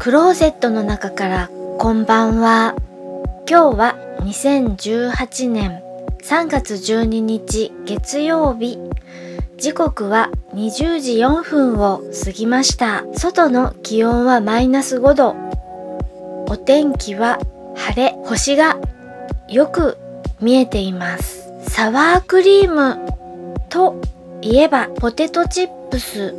クローゼットの中からこんばんは。今日は2018年3月12日月曜日。時刻は20時4分を過ぎました。外の気温はマイナス5度。お天気は晴れ、星がよく見えています。サワークリームといえばポテトチップス、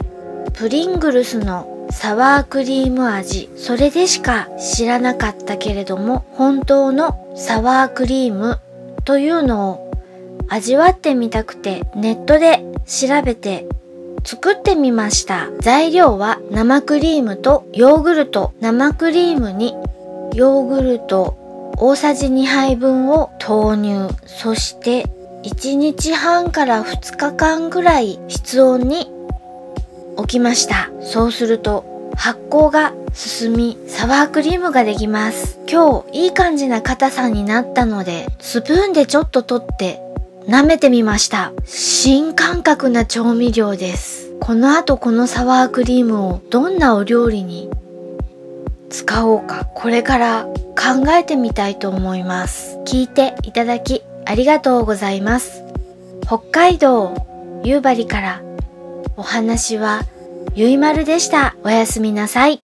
プリングルスのサワークリーム味、それでしか知らなかったけれども、本当のサワークリームというのを味わってみたくてネットで調べて作ってみました。材料は生クリームとヨーグルト。生クリームにヨーグルト大さじ2杯分を投入。そして1日半から2日間ぐらい室温に置きました。そうすると発酵が進みサワークリームができます。今日いい感じな硬さになったのでスプーンでちょっと取って舐めてみました。新感覚な調味料です。この後このサワークリームをどんなお料理に使おうか、これから考えてみたいと思います。聞いていただきありがとうございます。北海道夕張からお話はゆいまるでした。おやすみなさい。